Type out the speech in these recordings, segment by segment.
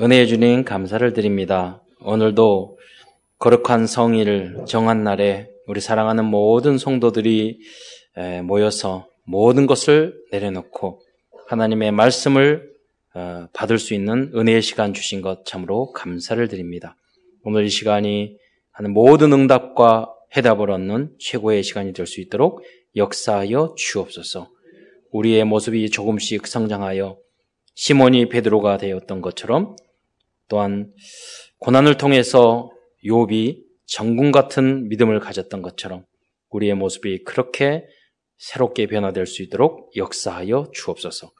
은혜의 주님 감사를 드립니다. 오늘도 거룩한 성일 정한 날에 우리 사랑하는 모든 성도들이 모여서 모든 것을 내려놓고 하나님의 말씀을 어, 받을 수 있는 은혜의 시간 주신 것 참으로 감사를 드립니다. 오늘 이 시간이 하는 모든 응답과 해답을 얻는 최고의 시간이 될 수 있도록 역사하여 주옵소서. 우리의 모습이 조금씩 성장하여 시몬이 베드로가 되었던 것처럼 또한 고난을 통해서 욥이 정군 같은 믿음을 가졌던 것처럼 우리의 모습이 그렇게 새롭게 변화될 수 있도록 역사하여 주옵소서.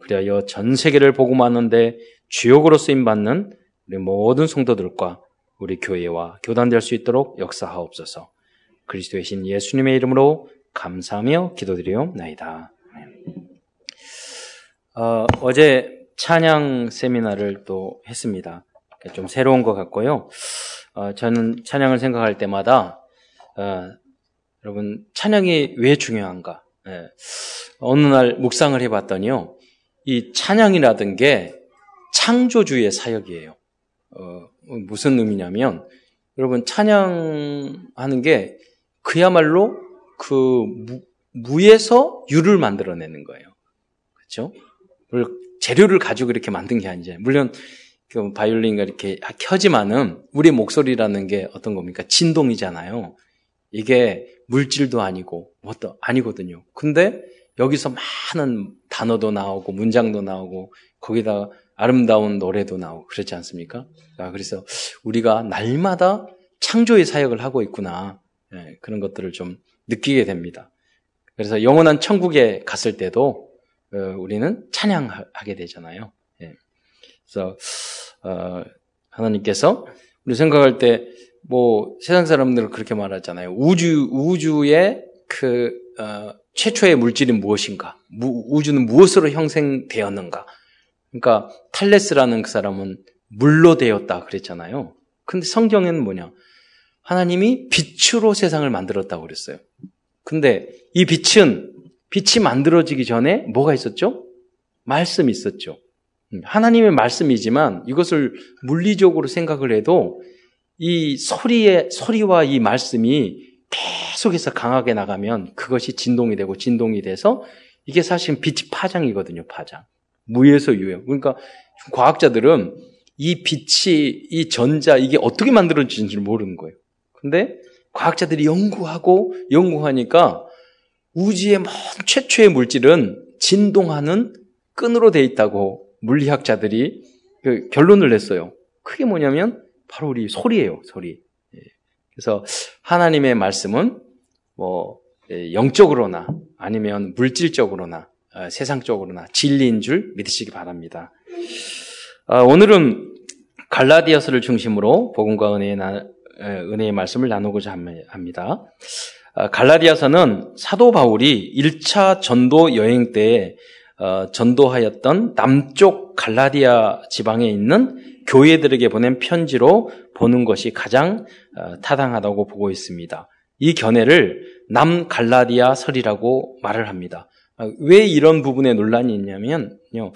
그리하여 전 세계를 복음하는데 주역으로 쓰임 받는 우리 모든 성도들과 우리 교회와 교단될 수 있도록 역사하옵소서. 그리스도의 신 예수님의 이름으로 감사하며 기도드리옵나이다. 어, 어제 찬양 세미나를 또 했습니다. 좀 새로운 것 같고요. 어, 저는 찬양을 생각할 때마다 어, 여러분 찬양이 왜 중요한가? 예. 어느 날 묵상을 해봤더니요, 이 찬양이라든 게 창조주의 사역이에요. 어, 무슨 의미냐면 여러분 찬양하는 게 그야말로 그 무, 무에서 유를 만들어내는 거예요. 그렇죠? 재료를 가지고 이렇게 만든 게 아니죠. 물론 그 바이올린과 이렇게 켜지만은 우리 목소리라는 게 어떤 겁니까? 진동이잖아요. 이게 물질도 아니고 뭐도 아니거든요. 근데 여기서 많은 단어도 나오고 문장도 나오고 거기다 아름다운 노래도 나오고 그렇지 않습니까? 아, 그래서 우리가 날마다 창조의 사역을 하고 있구나 네, 그런 것들을 좀 느끼게 됩니다. 그래서 영원한 천국에 갔을 때도 어, 우리는 찬양하게 되잖아요. 예. 그래서 어, 하나님께서 우리 생각할 때 뭐 세상 사람들은 그렇게 말하잖아요. 우주 우주의 그 어, 최초의 물질이 무엇인가? 무, 우주는 무엇으로 형성되었는가? 그러니까 탈레스라는 그 사람은 물로 되었다 그랬잖아요. 근데 성경에는 뭐냐? 하나님이 빛으로 세상을 만들었다고 그랬어요. 근데 이 빛은 빛이 만들어지기 전에 뭐가 있었죠? 말씀이 있었죠. 음, 하나님의 말씀이지만 이것을 물리적으로 생각을 해도 이 소리의, 소리와 이 말씀이 계속해서 강하게 나가면 그것이 진동이 되고 진동이 돼서 이게 사실 빛이 파장이거든요, 파장. 무에서 유형. 그러니까 과학자들은 이 빛이, 이 전자, 이게 어떻게 만들어지는지 모르는 거예요. 근데 과학자들이 연구하고 연구하니까 우주의 최초의 물질은 진동하는 끈으로 돼 있다고 물리학자들이 그 결론을 냈어요. 그게 뭐냐면 바로 우리 소리예요, 소리. 예. 그래서 하나님의 말씀은 뭐 예, 영적으로나 아니면 물질적으로나 어, 세상적으로나 진리인 줄 믿으시기 바랍니다. 아, 오늘은 갈라디아서를 중심으로 복음과 은혜의, 은혜의 말씀을 나누고자 합니다. 어, 갈라디아서는 사도 바울이 1차 전도 여행 때 어, 전도하였던 남쪽 갈라디아 지방에 있는 교회들에게 보낸 편지로 보는 것이 가장 어, 타당하다고 보고 있습니다. 이 견해를 남 갈라디아 설이라고 말을 합니다. 왜 이런 부분에 논란이 있냐면요.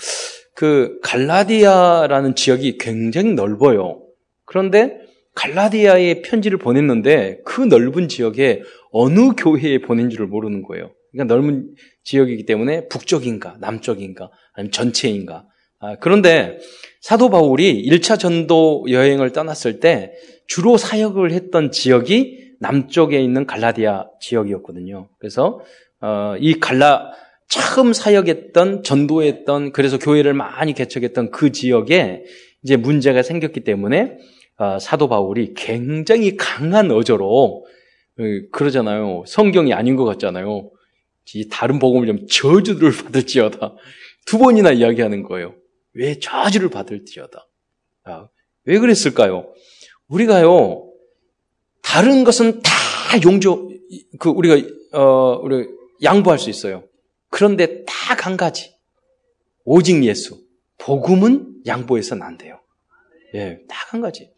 그 갈라디아라는 지역이 굉장히 넓어요. 그런데 갈라디아에 편지를 보냈는데 그 넓은 지역에 어느 교회에 보낸지를 모르는 거예요. 그러니까 넓은 지역이기 때문에 북쪽인가, 남쪽인가, 아니면 전체인가. 아, 그런데 사도 바울이 1차 전도 여행을 떠났을 때 주로 사역을 했던 지역이 남쪽에 있는 갈라디아 지역이었거든요. 그래서 어, 이 갈라 처음 사역했던 전도했던 그래서 교회를 많이 개척했던 그 지역에 이제 문제가 생겼기 때문에 어, 사도 바울이 굉장히 강한 어조로 어, 그러잖아요. 성경이 아닌 것 같잖아요. 다른 복음을 좀 저주를 받을지어다. 두 번이나 이야기하는 거예요. 왜 저주를 받을지어다. 아, 왜 그랬을까요? 우리가요, 다른 것은 다 용조, 그, 우리가, 어, 우리 양보할 수 있어요. 그런데 딱 한 가지. 오직 예수. 복음은 양보해서는 안 돼요. 예, 딱 한 가지.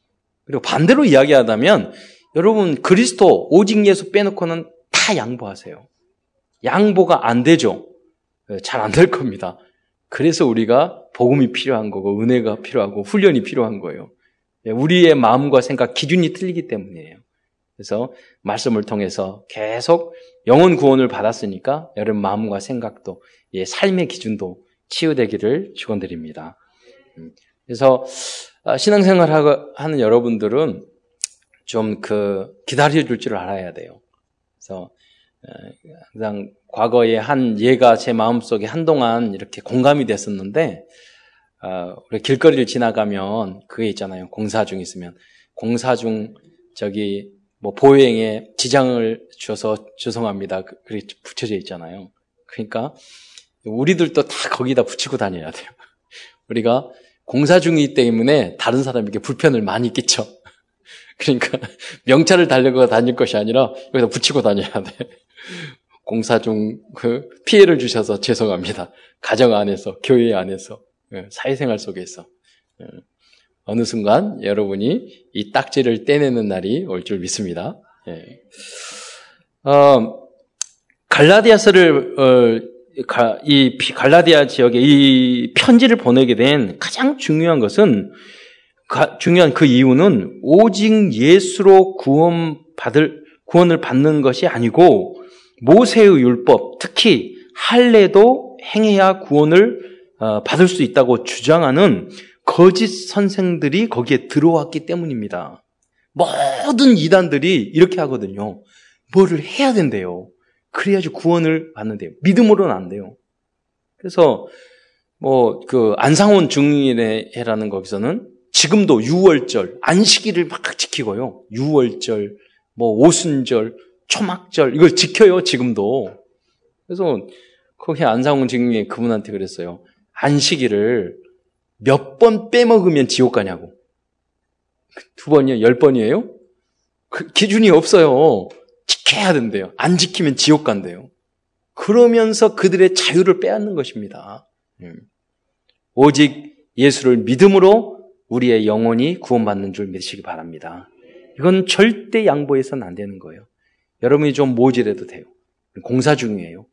그리고 반대로 이야기하다면 여러분 그리스도 오직 예수 빼놓고는 다 양보하세요. 양보가 안 되죠. 예, 잘안 될 겁니다. 그래서 우리가 복음이 필요한 거고 은혜가 필요하고 훈련이 필요한 거예요. 예, 우리의 마음과 생각 기준이 틀리기 때문이에요. 그래서 말씀을 통해서 계속 영혼 구원을 받았으니까 여러분 마음과 생각도 예, 삶의 기준도 치유되기를 축원드립니다. 음, 그래서 아, 신앙생활 하는 여러분들은 좀 그 기다려줄 줄 알아야 돼요. 그래서 항상 과거에 한 예가 제 마음속에 한동안 이렇게 공감이 됐었는데 어, 우리 길거리를 지나가면 그게 있잖아요. 공사 중 있으면 공사 중 저기 뭐 보행에 지장을 줘서 죄송합니다. 그, 그게 붙여져 있잖아요. 그러니까 우리들도 다 거기다 붙이고 다녀야 돼요. 우리가 공사 중이기 때문에 다른 사람에게 불편을 많이 끼쳐. 그러니까 명찰을 달려고 다닐 것이 아니라 여기다 붙이고 다녀야 돼. 공사 중 그 피해를 주셔서 죄송합니다. 가정 안에서, 교회 안에서, 예, 사회생활 속에서. 예, 어느 순간 여러분이 이 딱지를 떼내는 날이 올 줄 믿습니다. 예. 어, 갈라디아서를 어, 이 갈라디아 지역에 이 편지를 보내게 된 가장 중요한 것은 중요한 그 이유는 오직 예수로 구원 받을 구원을 받는 것이 아니고 모세의 율법, 특히 할례도 행해야 구원을 어, 받을 수 있다고 주장하는 거짓 선생들이 거기에 들어왔기 때문입니다. 모든 이단들이 이렇게 하거든요. 뭐를 해야 된대요. 그래야지 구원을 받는데요. 믿음으로는 안 돼요. 그래서 뭐 그 안상원 중인회라는 거기서는 지금도 6월절 안식일을 막 지키고요. 6월절, 뭐 오순절, 초막절 이걸 지켜요. 지금도. 그래서 거기 안상원 중인회 그분한테 그랬어요. 안식일을 몇 번 빼먹으면 지옥 가냐고. 두 번이요? 열 번이에요? 그 기준이 없어요. 지켜야 된대요. 안 지키면 지옥 간대요. 그러면서 그들의 자유를 빼앗는 것입니다. 음. 오직 예수를 믿음으로 우리의 영혼이 구원받는 줄 믿으시기 바랍니다. 이건 절대 양보해서는 안 되는 거예요. 여러분이 좀 모질해도 돼요. 공사 중이에요.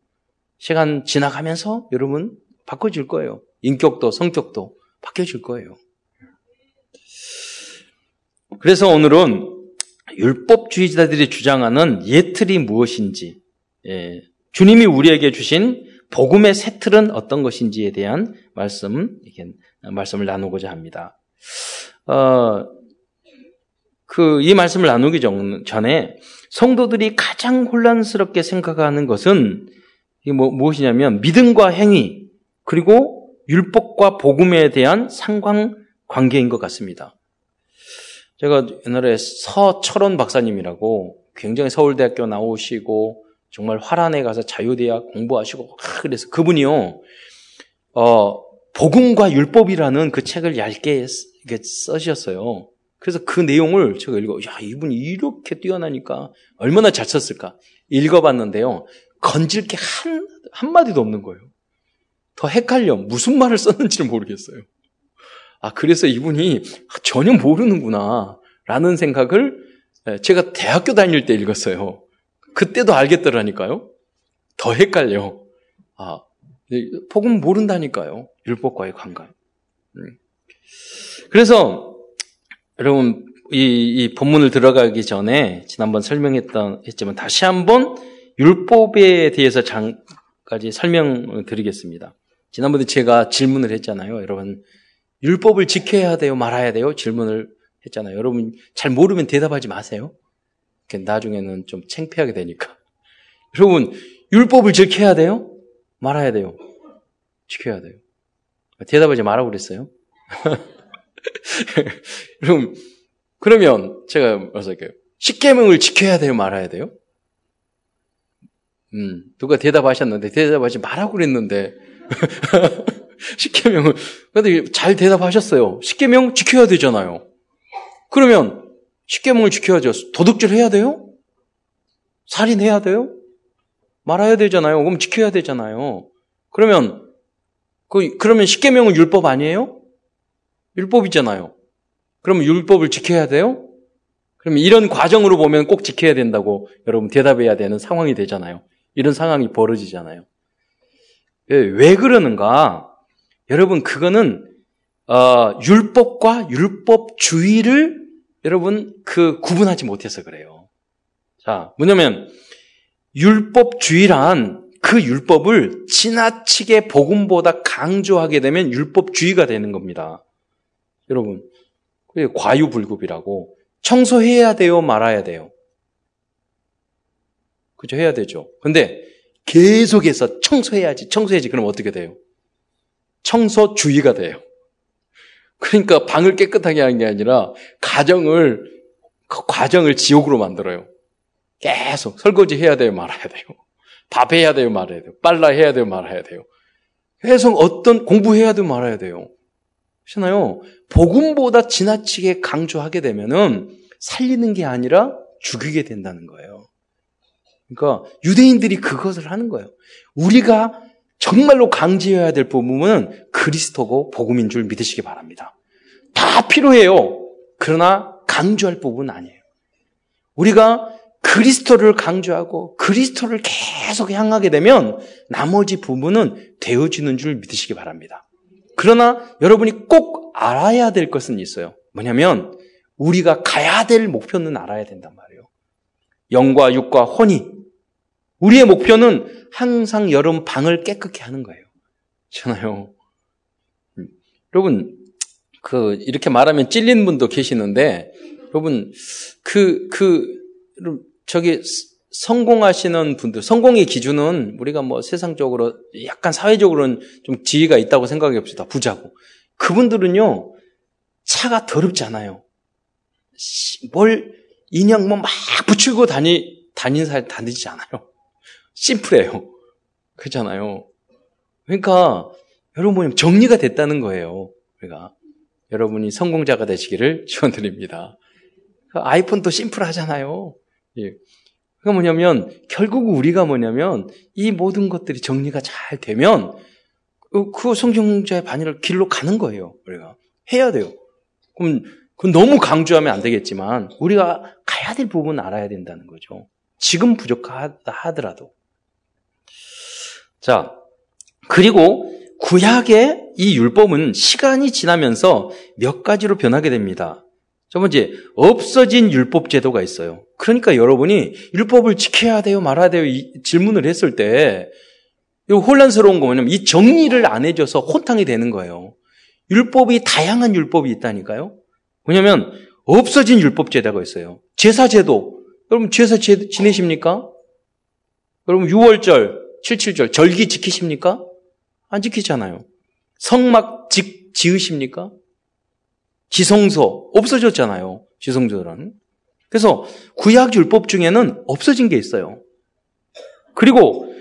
시간 지나가면서 여러분 바꿔질 거예요. 인격도 성격도 바뀌어질 거예요. 그래서 오늘은 율법주의자들이 주장하는 예틀이 무엇인지, 예, 주님이 우리에게 주신 복음의 새 틀은 어떤 것인지에 대한 말씀, 이렇게 말씀을 나누고자 합니다. 어, 그, 이 말씀을 나누기 전에 성도들이 가장 혼란스럽게 생각하는 것은 이게 뭐, 무엇이냐면 믿음과 행위, 그리고 율법과 복음에 대한 상관 관계인 것 같습니다. 제가 옛날에 서철원 박사님이라고 굉장히 서울대학교 나오시고 정말 화란에 가서 자유대학 공부하시고 그래서 그분이요 어 복음과 율법이라는 그 책을 얇게 써주셨어요. 그래서 그 내용을 제가 읽어 야 이분이 이렇게 뛰어나니까 얼마나 잘 썼을까 읽어봤는데요 건질 게 한 한마디도 없는 거예요. 더 헷갈려 무슨 말을 썼는지를 모르겠어요. 아, 그래서 이분이 전혀 모르는구나. 라는 생각을 제가 대학교 다닐 때 읽었어요. 그때도 알겠더라니까요. 더 헷갈려. 아, 복음 모른다니까요. 율법과의 관계. 음. 그래서 여러분 이, 이 본문을 들어가기 전에 지난번 설명했던 했지만 다시 한번 율법에 대해서 잠까지 설명을 드리겠습니다. 지난번에 제가 질문을 했잖아요. 여러분 율법을 지켜야 돼요? 말아야 돼요? 질문을 했잖아요. 여러분 잘 모르면 대답하지 마세요. 나중에는 좀 창피하게 되니까. 여러분 율법을 지켜야 돼요? 말아야 돼요? 지켜야 돼요. 대답하지 말라고 그랬어요. 여러분 그러면 제가 뭐서 할게요. 십계명을 지켜야 돼요? 말아야 돼요? 음, 누가 대답하셨는데 대답하지 말라고 그랬는데 십계명을 근데 잘 대답하셨어요. 십계명 지켜야 되잖아요. 그러면 십계명을 지켜야죠. 도둑질 해야 돼요? 살인해야 돼요? 말아야 되잖아요. 그럼 지켜야 되잖아요. 그러면 그 그러면 십계명은 율법 아니에요? 율법이잖아요. 그러면 율법을 지켜야 돼요? 그러면 이런 과정으로 보면 꼭 지켜야 된다고 여러분 대답해야 되는 상황이 되잖아요. 이런 상황이 벌어지잖아요. 왜, 왜 그러는가? 여러분 그거는 어, 율법과 율법주의를 여러분 그 구분하지 못해서 그래요. 자, 뭐냐면 율법주의란 그 율법을 지나치게 복음보다 강조하게 되면 율법주의가 되는 겁니다. 여러분, 그게 과유불급이라고 청소해야 돼요, 말아야 돼요. 그죠? 해야 되죠. 근데 계속해서 청소해야지, 청소해야지. 그럼 어떻게 돼요? 청소주의가 돼요. 그러니까 방을 깨끗하게 하는 게 아니라 가정을 그 과정을 지옥으로 만들어요. 계속 설거지 해야 돼요, 말아야 돼요. 밥 해야 돼요, 말아야 돼요. 빨라 해야 돼요, 말아야 돼요. 계속 어떤 공부해야 돼요, 말아야 돼요. 그렇잖아요. 복음보다 지나치게 강조하게 되면은 살리는 게 아니라 죽이게 된다는 거예요. 그러니까 유대인들이 그것을 하는 거예요. 우리가 정말로 강조해야 될 부분은 그리스도고 복음인 줄 믿으시기 바랍니다. 다 필요해요. 그러나 강조할 부분은 아니에요. 우리가 그리스도를 강조하고 그리스도를 계속 향하게 되면 나머지 부분은 되어지는 줄 믿으시기 바랍니다. 그러나 여러분이 꼭 알아야 될 것은 있어요. 뭐냐면 우리가 가야 될 목표는 알아야 된단 말이에요. 영과 육과 혼이 우리의 목표는 항상 여름 방을 깨끗게 하는 거예요. 그렇잖아요. 음. 여러분, 그, 이렇게 말하면 찔린 분도 계시는데, 여러분, 그, 그, 저기, 성공하시는 분들, 성공의 기준은 우리가 뭐 세상적으로, 약간 사회적으로는 좀 지위가 있다고 생각해 봅시다. 부자고. 그분들은요, 차가 더럽잖아요. 뭘, 인형 뭐 막 붙이고 다니, 다닌 사람 다니지 않아요. 심플해요. 그렇잖아요. 그러니까 여러분 정리가 됐다는 거예요. 그러니까 여러분이 성공자가 되시기를 축원드립니다. 그 아이폰도 심플하잖아요. 예. 그게 뭐냐면 결국 우리가 뭐냐면 이 모든 것들이 정리가 잘 되면 그, 그 성공자의 반열을 길로 가는 거예요. 우리가 해야 돼요. 그럼 그건 너무 강조하면 안 되겠지만 우리가 가야 될 부분 알아야 된다는 거죠. 지금 부족하다 하더라도 자, 그리고 구약의 이 율법은 시간이 지나면서 몇 가지로 변하게 됩니다. 첫 번째, 없어진 율법 제도가 있어요. 그러니까 여러분이 율법을 지켜야 돼요, 말아야 돼요, 이 질문을 했을 때, 혼란스러운 거 뭐냐면 이 정리를 안 해줘서 혼탕이 되는 거예요. 율법이 다양한 율법이 있다니까요. 왜냐면 없어진 율법 제도가 있어요. 제사 제도. 여러분 제사 제, 지내십니까? 여러분 6월절, 77절 절기 지키십니까? 안 지키잖아요. 성막 지, 지으십니까? 지성소 없어졌잖아요. 지성소는. 그래서 구약 율법 중에는 없어진 게 있어요. 그리고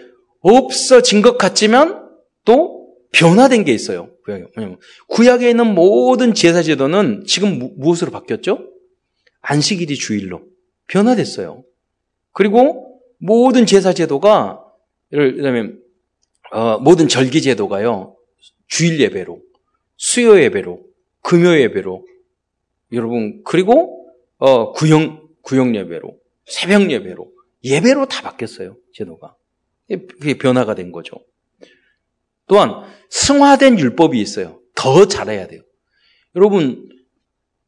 없어진 것 같지만 또 변화된 게 있어요. 구약에. 뭐냐면 구약에 있는 모든 제사 제도는 지금 무엇으로 바뀌었죠? 안식일이 주일로 변화됐어요. 그리고 모든 제사 제도가 예를 들면 어, 모든 절기 제도가요 주일 예배로, 수요 예배로, 금요 예배로, 여러분 그리고 어, 구영 구영 예배로, 새벽 예배로, 예배로 다 바뀌었어요 제도가. 그게 변화가 된 거죠. 또한 승화된 율법이 있어요. 더 잘해야 돼요. 여러분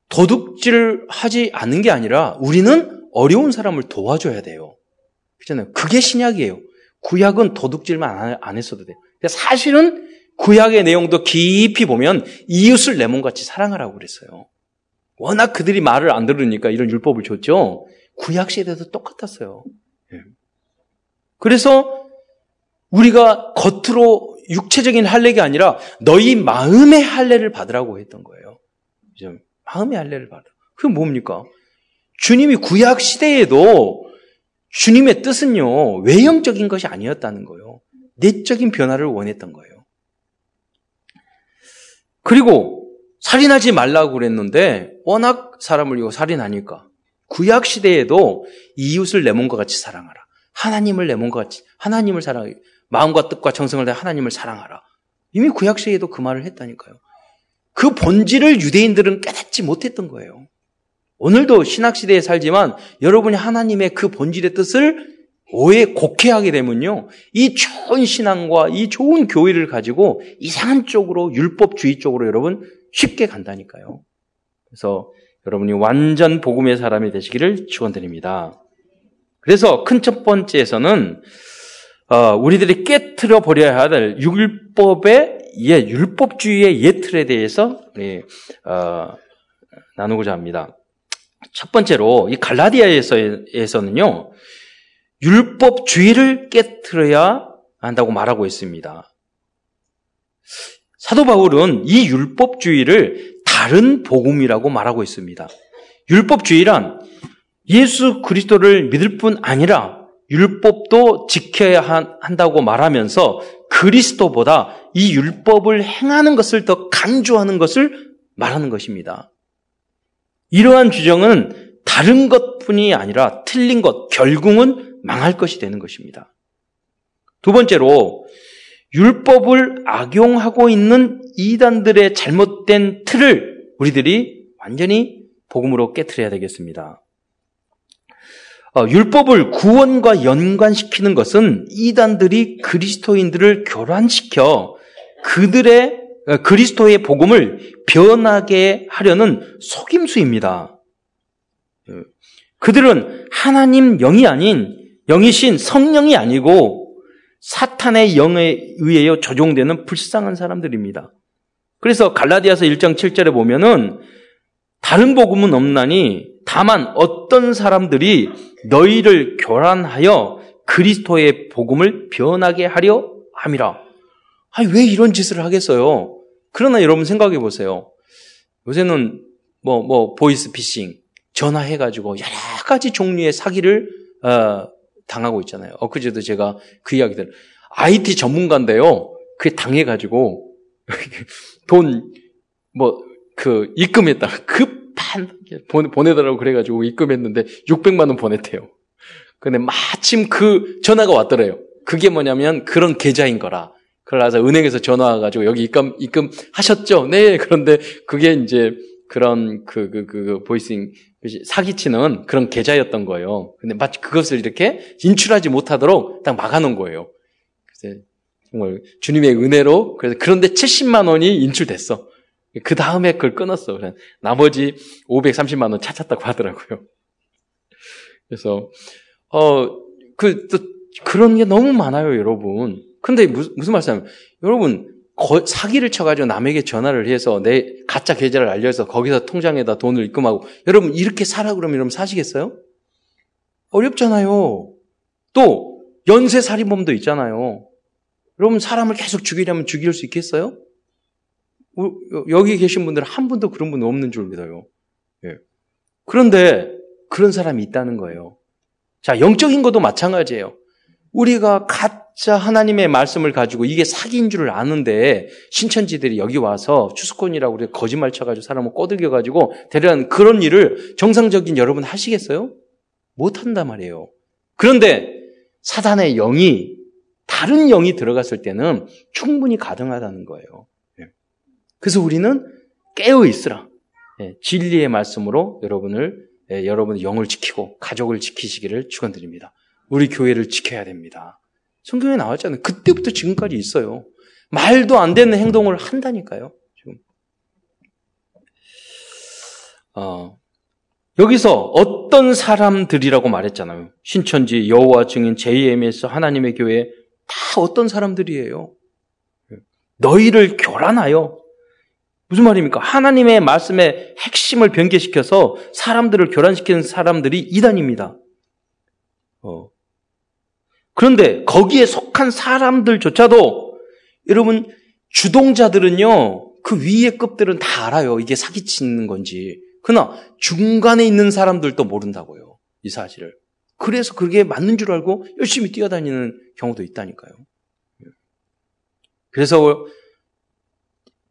도둑질 하지 않는 게 아니라 우리는 어려운 사람을 도와줘야 돼요. 그렇잖아요. 그게 신약이에요. 구약은 도둑질만 안 했어도 돼요. 사실은 구약의 내용도 깊이 보면 이웃을 내 몸같이 사랑하라고 그랬어요. 워낙 그들이 말을 안 들으니까 이런 율법을 줬죠. 구약 시대도 똑같았어요. 예. 그래서 우리가 겉으로 육체적인 할례가 아니라 너희 마음의 할례를 받으라고 했던 거예요. 마음의 할례를 받아. 그게 뭡니까? 주님이 구약 시대에도 주님의 뜻은요, 외형적인 것이 아니었다는 거예요. 내적인 변화를 원했던 거예요. 그리고 살인하지 말라고 그랬는데 워낙 사람을 이거 살인하니까 구약 시대에도 이웃을 내 몸과 같이 사랑하라. 하나님을 내 몸과 같이 하나님을 사랑하 마음과 뜻과 정성을 다해 하나님을 사랑하라. 이미 구약 시대에도 그 말을 했다니까요. 그 본질을 유대인들은 깨닫지 못했던 거예요. 오늘도 신학시대에 살지만 여러분이 하나님의 그 본질의 뜻을 오해 곡해하게 되면요. 이 좋은 신앙과 이 좋은 교회를 가지고 이상한 쪽으로 율법주의 쪽으로 여러분 쉽게 간다니까요. 그래서 여러분이 완전 복음의 사람이 되시기를 축원드립니다. 그래서 큰 첫 번째에서는 어, 우리들이 깨트려 버려야 할 율법의 예, 율법주의의 예틀에 대해서 우리 어, 나누고자 합니다. 첫 번째로 이 갈라디아에서는요 율법주의를 깨트려야 한다고 말하고 있습니다. 사도 바울은 이 율법주의를 다른 복음이라고 말하고 있습니다. 율법주의란 예수 그리스도를 믿을 뿐 아니라 율법도 지켜야 한다고 말하면서 그리스도보다 이 율법을 행하는 것을 더 강조하는 것을 말하는 것입니다. 이러한 주정은 다른 것뿐이 아니라 틀린 것, 결국은 망할 것이 되는 것입니다. 두 번째로 율법을 악용하고 있는 이단들의 잘못된 틀을 우리들이 완전히 복음으로 깨뜨려야 되겠습니다. 어, 율법을 구원과 연관시키는 것은 이단들이 그리스도인들을 교란시켜 그들의 어, 그리스도의 복음을 변하게 하려는 속임수입니다. 어, 그들은 하나님 영이 아닌 영이신 성령이 아니고 사탄의 영에 의해 조종되는 불쌍한 사람들입니다. 그래서 갈라디아서 1장 7절에 보면은 다른 복음은 없나니 다만 어떤 사람들이 너희를 교란하여 그리스도의 복음을 변하게 하려 함이라. 아니, 왜 이런 짓을 하겠어요? 그러나 여러분 생각해 보세요. 요새는 뭐, 뭐, 보이스 피싱, 전화해가지고 여러 가지 종류의 사기를, 어, 당하고 있잖아요. 엊그제도 제가 그 이야기들, IT 전문가인데요. 그게 당해가지고, 돈, 뭐, 그, 입금했다가 급한, 보내 달라고 그래가지고 입금했는데 600만 원 보냈대요. 근데 마침 그 전화가 왔더래요. 그게 뭐냐면 그런 계좌인 거라. 그래서 은행에서 전화 와 가지고 여기 입금, 입금 하셨죠? 네. 그런데 그게 이제 그런 그, 그, 그, 그 보이싱, 사기치는 그런 계좌였던 거예요. 근데 마치 그것을 이렇게 인출하지 못하도록 딱 막아놓은 거예요. 그래서 정말 주님의 은혜로, 그래서 그런데 70만 원이 인출됐어. 그 다음에 그걸 끊었어. 그래. 나머지 530만 원 찾았다고 하더라고요. 그래서 어 그 또 그런 게 너무 많아요, 여러분. 근데 무슨, 무슨 말씀이냐면 여러분 거, 사기를 쳐가지고 남에게 전화를 해서 내 가짜 계좌를 알려서 거기서 통장에다 돈을 입금하고 여러분 이렇게 살아 그러면 여러분 사시겠어요? 어렵잖아요. 또 연쇄 살인범도 있잖아요. 여러분 사람을 계속 죽이려면 죽일 수 있겠어요? 여기 계신 분들은 한 분도 그런 분 없는 줄 믿어요. 예. 그런데 그런 사람이 있다는 거예요. 자, 영적인 것도 마찬가지예요. 우리가 가짜 하나님의 말씀을 가지고 이게 사기인 줄을 아는데 신천지들이 여기 와서 추수권이라고 우리 거짓말 쳐가지고 사람을 꼬들겨가지고 대략 그런 일을 정상적인 여러분 하시겠어요? 못한단 말이에요. 그런데 사단의 영이 다른 영이 들어갔을 때는 충분히 가능하다는 거예요. 그래서 우리는 깨어 있으라. 예, 진리의 말씀으로 여러분을 예, 여러분의 영을 지키고 가족을 지키시기를 축원드립니다. 우리 교회를 지켜야 됩니다. 성경에 나왔잖아요. 그때부터 지금까지 있어요. 말도 안 되는 행동을 한다니까요. 지금. 어, 여기서 어떤 사람들이라고 말했잖아요. 신천지, 여호와 증인, JMS, 하나님의 교회 다 어떤 사람들이에요. 너희를 교란하여 무슨 말입니까? 하나님의 말씀의 핵심을 변개시켜서 사람들을 교란시키는 사람들이 이단입니다. 어. 그런데 거기에 속한 사람들조차도 여러분 주동자들은요 그 위의 급들은 다 알아요 이게 사기치는 건지 그러나 중간에 있는 사람들도 모른다고요 이 사실을 그래서 그게 맞는 줄 알고 열심히 뛰어다니는 경우도 있다니까요 그래서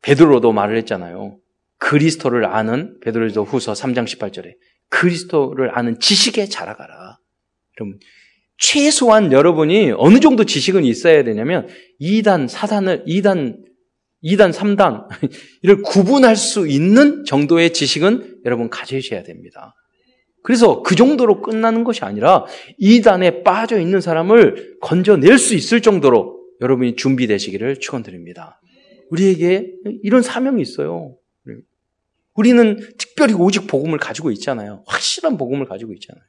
베드로도 말을 했잖아요. 그리스도를 아는 베드로도 후서 3장 18절에 그리스도를 아는 지식에 자라가라. 그럼 최소한 여러분이 어느 정도 지식은 있어야 되냐면 2단, 4단을 2단, 2단, 3단 이를 구분할 수 있는 정도의 지식은 여러분 가지셔야 됩니다. 그래서 그 정도로 끝나는 것이 아니라 이단에 빠져 있는 사람을 건져낼 수 있을 정도로 여러분이 준비되시기를 축원드립니다. 우리에게 이런 사명이 있어요. 우리는 특별히 오직 복음을 가지고 있잖아요. 확실한 복음을 가지고 있잖아요.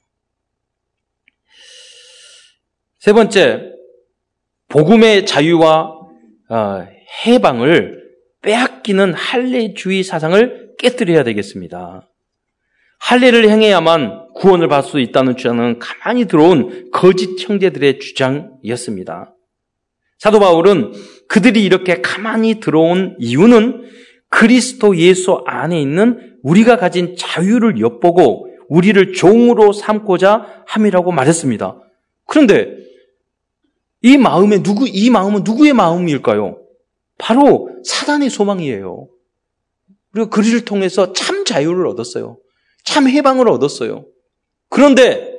세 번째, 복음의 자유와 어, 해방을 빼앗기는 할례주의 사상을 깨뜨려야 되겠습니다. 할례를 행해야만 구원을 받을 수 있다는 주장은 가만히 들어온 거짓 형제들의 주장이었습니다. 사도 바울은 그들이 이렇게 가만히 들어온 이유는 그리스도 예수 안에 있는 우리가 가진 자유를 엿보고 우리를 종으로 삼고자 함이라고 말했습니다. 그런데 이 마음에 누구 이 마음은 누구의 마음일까요? 바로 사단의 소망이에요. 우리가 그리를 통해서 참 자유를 얻었어요. 참 해방을 얻었어요. 그런데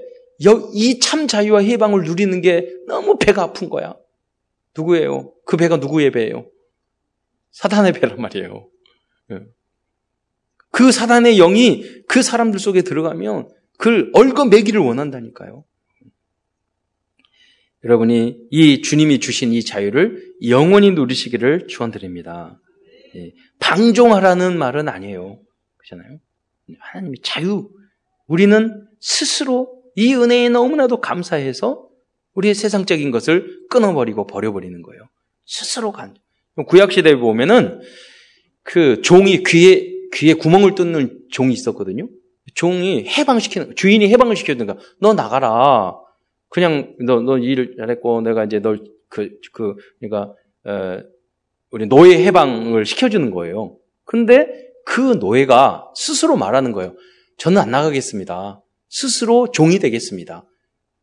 이 참 자유와 해방을 누리는 게 너무 배가 아픈 거야. 누구예요? 그 배가 누구의 배예요? 사단의 배란 말이에요. 예. 그 사단의 영이 그 사람들 속에 들어가면 그걸 얽어매기를 원한다니까요. 여러분이 이 주님이 주신 이 자유를 영원히 누리시기를 축원드립니다. 예. 방종하라는 말은 아니에요. 그렇잖아요. 하나님의 자유. 우리는 스스로 이 은혜에 너무나도 감사해서 우리의 세상적인 것을 끊어버리고 버려버리는 거예요. 스스로 간. 구약시대에 보면은 그 종이 귀에, 귀에 구멍을 뚫는 종이 있었거든요. 종이 해방시키는, 주인이 해방을 시켜주는가. 너 나가라. 그냥 너, 너 일을 잘했고 내가 이제 널 그, 그, 그러니까, 어, 우리 노예 해방을 시켜주는 거예요. 근데 그 노예가 스스로 말하는 거예요. 저는 안 나가겠습니다. 스스로 종이 되겠습니다.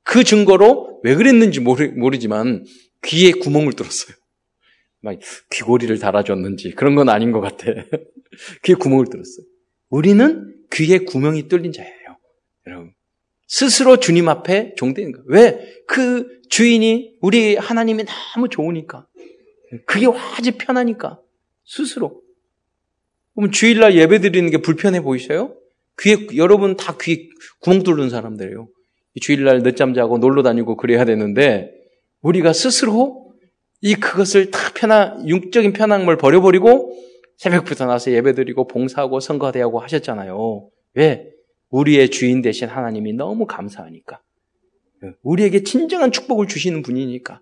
그 증거로 왜 그랬는지 모르, 모르지만 귀에 구멍을 뚫었어요. 막 귀고리를 달아줬는지 그런 건 아닌 것 같아. 귀에 구멍을 뚫었어요. 우리는 귀에 구멍이 뚫린 자예요. 여러분. 스스로 주님 앞에 종되는 거예요. 왜? 그 주인이 우리 하나님이 너무 좋으니까. 그게 아주 편하니까. 스스로. 그럼 주일날 예배 드리는 게 불편해 보이셔요? 귀에, 여러분 다 귀에 구멍 뚫는 사람들이에요. 주일날 늦잠 자고 놀러 다니고 그래야 되는데, 우리가 스스로 이 그것을 다 편한, 육적인 편함을 버려버리고, 새벽부터 나서 예배 드리고 봉사하고 선거 대하고 하셨잖아요. 왜? 우리의 주인 되신 하나님이 너무 감사하니까. 우리에게 진정한 축복을 주시는 분이니까.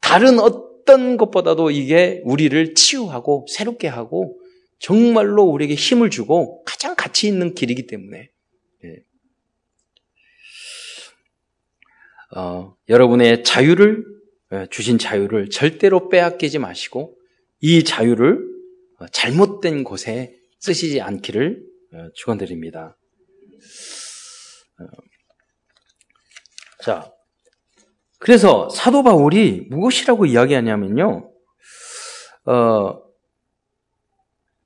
다른 어떤 것보다도 이게 우리를 치유하고 새롭게 하고 정말로 우리에게 힘을 주고 가장 가치 있는 길이기 때문에 예. 어, 여러분의 자유를 예, 주신 자유를 절대로 빼앗기지 마시고 이 자유를 어, 잘못된 곳에 쓰시지 않기를 어, 축원드립니다. 어, 자, 그래서 사도 바울이 무엇이라고 이야기하냐면요, 어,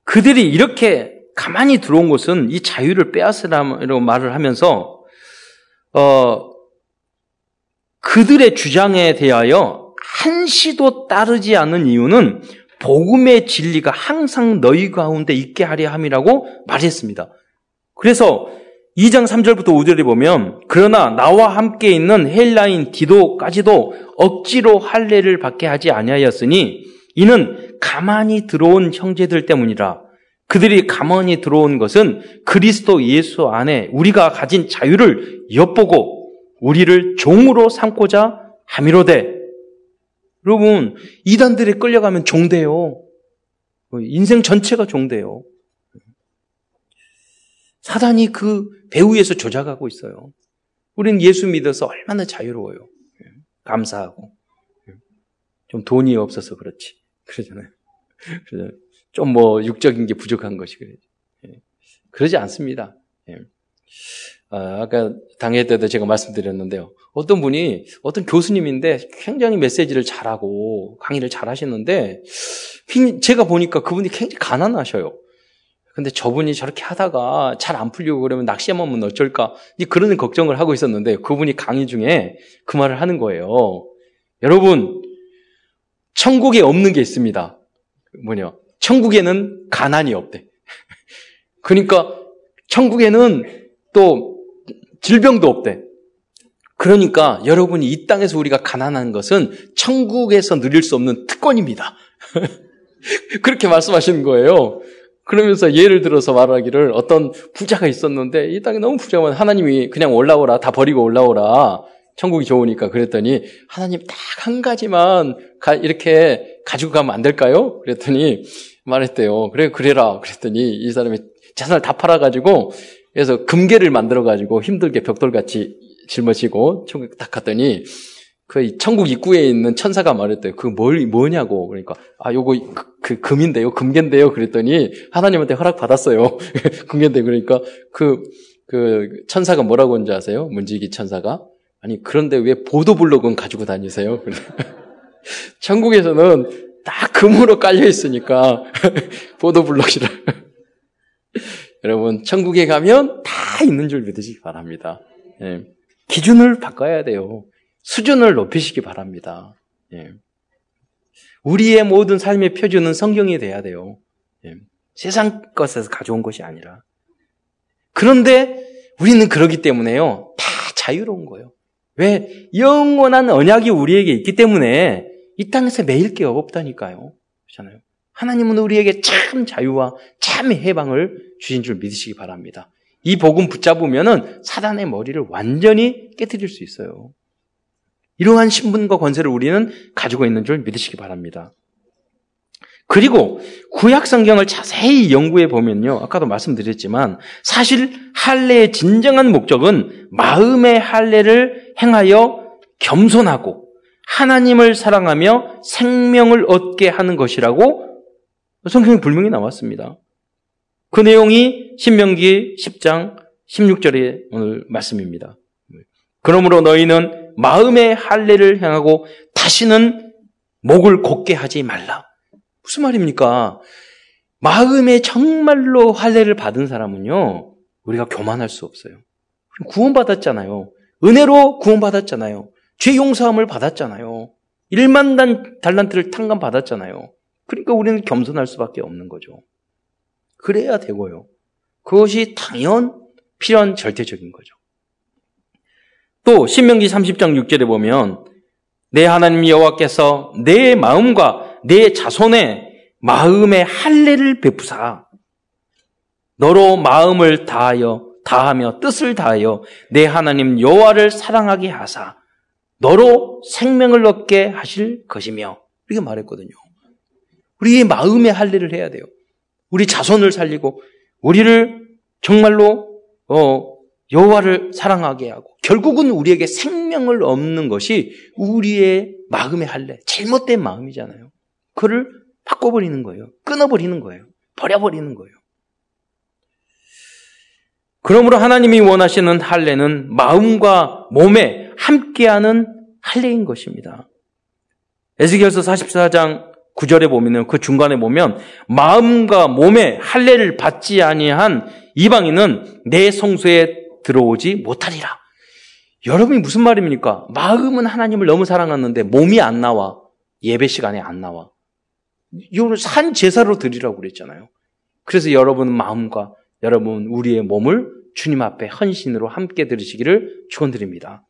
그들이 이렇게 가만히 들어온 것은 이 자유를 빼앗으라고 말을 하면서 어, 그들의 주장에 대하여 한시도 따르지 않는 이유는 복음의 진리가 항상 너희 가운데 있게 하려 함이라고 말했습니다. 그래서 2장 3절부터 5절에 보면 그러나 나와 함께 있는 헬라인 디도까지도 억지로 할례를 받게 하지 아니하였으니 이는 가만히 들어온 형제들 때문이라. 그들이 가만히 들어온 것은 그리스도 예수 안에 우리가 가진 자유를 엿보고 우리를 종으로 삼고자 함이로되 여러분 이단들에 끌려가면 종돼요. 인생 전체가 종돼요. 사단이 그 배후에서 조작하고 있어요. 우리는 예수 믿어서 얼마나 자유로워요. 감사하고. 좀 돈이 없어서 그렇지. 그러잖아요. 좀뭐 육적인 게 부족한 것이 그래요. 예. 그러지 않습니다. 예. 아, 아까 당회 때도 제가 말씀드렸는데요. 어떤 분이 어떤 교수님인데 굉장히 메시지를 잘하고 강의를 잘 하시는데 제가 보니까 그분이 굉장히 가난하셔요. 근데 저분이 저렇게 하다가 잘 안 풀리고 그러면 낚시하면 어쩔까? 그런 걱정을 하고 있었는데 그분이 강의 중에 그 말을 하는 거예요. 여러분, 천국에 없는 게 있습니다. 뭐냐? 천국에는 가난이 없대. 그러니까 천국에는 또 질병도 없대. 그러니까 여러분이 이 땅에서 우리가 가난한 것은 천국에서 누릴 수 없는 특권입니다. 그렇게 말씀하시는 거예요. 그러면서 예를 들어서 말하기를 어떤 부자가 있었는데 이 땅에 너무 부자면 하나님이 그냥 올라오라 다 버리고 올라오라 천국이 좋으니까 그랬더니 하나님 딱 한 가지만 가, 이렇게 가지고 가면 안 될까요? 그랬더니 말했대요. 그래 그래라 그랬더니 이 사람이 재산을 다 팔아 가지고 그래서 금괴를 만들어 가지고 힘들게 벽돌같이 짊어지고 천국 딱 갔더니 그 천국 입구에 있는 천사가 말했대요. 그 뭘, 뭐냐고. 그러니까, 아, 요거, 그, 그 금인데요? 금괴인데요? 그랬더니, 하나님한테 허락 받았어요. 금괴인데, 그러니까, 그, 그, 천사가 뭐라고 하는지 아세요? 문지기 천사가? 아니, 그런데 왜 보도블록은 가지고 다니세요? 천국에서는 딱 금으로 깔려있으니까, 보도블록이라. 여러분, 천국에 가면 다 있는 줄 믿으시기 바랍니다. 예. 기준을 바꿔야 돼요. 수준을 높이시기 바랍니다. 예. 우리의 모든 삶의 표준은 성경이 돼야 돼요. 예. 세상 것에서 가져온 것이 아니라. 그런데 우리는 그러기 때문에요. 다 자유로운 거예요. 왜? 영원한 언약이 우리에게 있기 때문에 이 땅에서 매일 게 없다니까요. 그렇잖아요. 하나님은 우리에게 참 자유와 참 해방을 주신 줄 믿으시기 바랍니다. 이 복음 붙잡으면은 사단의 머리를 완전히 깨뜨릴 수 있어요. 이러한 신분과 권세를 우리는 가지고 있는 줄 믿으시기 바랍니다. 그리고 구약 성경을 자세히 연구해 보면요. 아까도 말씀드렸지만 사실 할례의 진정한 목적은 마음의 할례를 행하여 겸손하고 하나님을 사랑하며 생명을 얻게 하는 것이라고 성경에 분명히 나왔습니다. 그 내용이 신명기 10장 16절의 오늘 말씀입니다. 그러므로 너희는 마음의 할례를 행하고 다시는 목을 곧게 하지 말라. 무슨 말입니까? 마음에 정말로 할례를 받은 사람은요, 우리가 교만할 수 없어요. 구원받았잖아요. 은혜로 구원받았잖아요. 죄 용서함을 받았잖아요. 1만 달란트를 탕감 받았잖아요. 그러니까 우리는 겸손할 수밖에 없는 거죠. 그래야 되고요. 그것이 당연 필요한 절대적인 거죠. 또 신명기 30장 6절에 보면 내 하나님 여호와께서 내 마음과 내 자손의 마음의 할례를 베푸사 너로 마음을 다하여 다하며 뜻을 다하여 내 하나님 여호와를 사랑하게 하사 너로 생명을 얻게 하실 것이며 이렇게 말했거든요. 우리의 마음의 할례를 해야 돼요. 우리 자손을 살리고 우리를 정말로 어, 여호와를 사랑하게 하고 결국은 우리에게 생명을 얻는 것이 우리의 마음의 할례, 잘못된 마음이잖아요. 그를 바꿔버리는 거예요. 끊어버리는 거예요. 버려버리는 거예요. 그러므로 하나님이 원하시는 할례는 마음과 몸에 함께하는 할례인 것입니다. 에스겔서 44장 9절에 보면 그 중간에 보면 마음과 몸에 할례를 받지 아니한 이방인은 내 성소에 들어오지 못하리라. 여러분이 무슨 말입니까? 마음은 하나님을 너무 사랑하는데 몸이 안 나와. 예배 시간에 안 나와. 이거를 산 제사로 드리라고 그랬잖아요. 그래서 여러분 마음과 여러분 우리의 몸을 주님 앞에 헌신으로 함께 드리시기를 축원드립니다.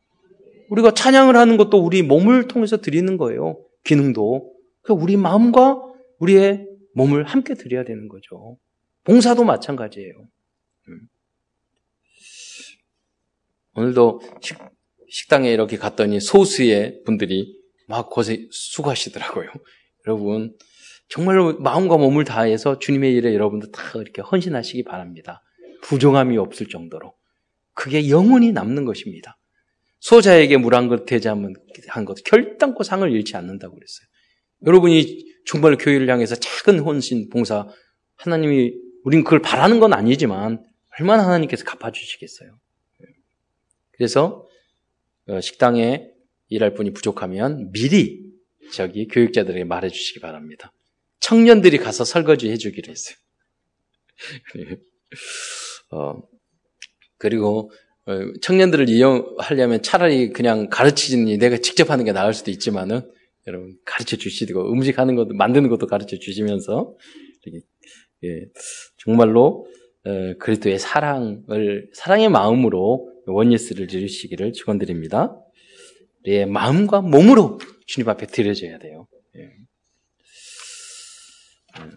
우리가 찬양을 하는 것도 우리 몸을 통해서 드리는 거예요. 기능도. 그러니까 우리 마음과 우리의 몸을 함께 드려야 되는 거죠. 봉사도 마찬가지예요. 음. 오늘도 식, 식당에 이렇게 갔더니 소수의 분들이 막 고생, 수고하시더라고요. 여러분, 정말로 마음과 몸을 다해서 주님의 일에 여러분도 다 이렇게 헌신하시기 바랍니다. 부정함이 없을 정도로. 그게 영원히 남는 것입니다. 소자에게 물 한 그릇 대자한 것, 결단코 상을 잃지 않는다고 그랬어요. 여러분이 정말 교회를 향해서 작은 헌신, 봉사, 하나님이, 우린 그걸 바라는 건 아니지만, 얼마나 하나님께서 갚아주시겠어요. 그래서 어, 식당에 일할 분이 부족하면 미리 저기 교육자들에게 말해 주시기 바랍니다. 청년들이 가서 설거지 해 주기로 했어요. 어, 그리고 어, 청년들을 이용하려면 차라리 그냥 가르치니 내가 직접 하는 게 나을 수도 있지만은 여러분 가르쳐 주시고 음식 하는 것도 만드는 것도 가르쳐 주시면서 예, 정말로 어, 그리스도의 사랑을 사랑의 마음으로 원예스를 지르시기를 축원드립니다. 내 마음과 몸으로 주님 앞에 드려져야 돼요. 예. 음.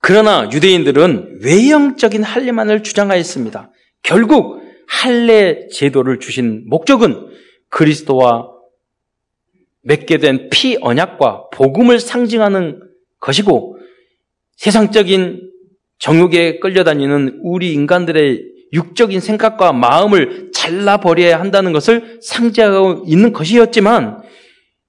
그러나 유대인들은 외형적인 할례만을 주장하였습니다. 결국 할례 제도를 주신 목적은 그리스도와 맺게 된 피 언약과 복음을 상징하는 것이고 세상적인 정욕에 끌려다니는 우리 인간들의 육적인 생각과 마음을 잘라버려야 한다는 것을 상징하고 있는 것이었지만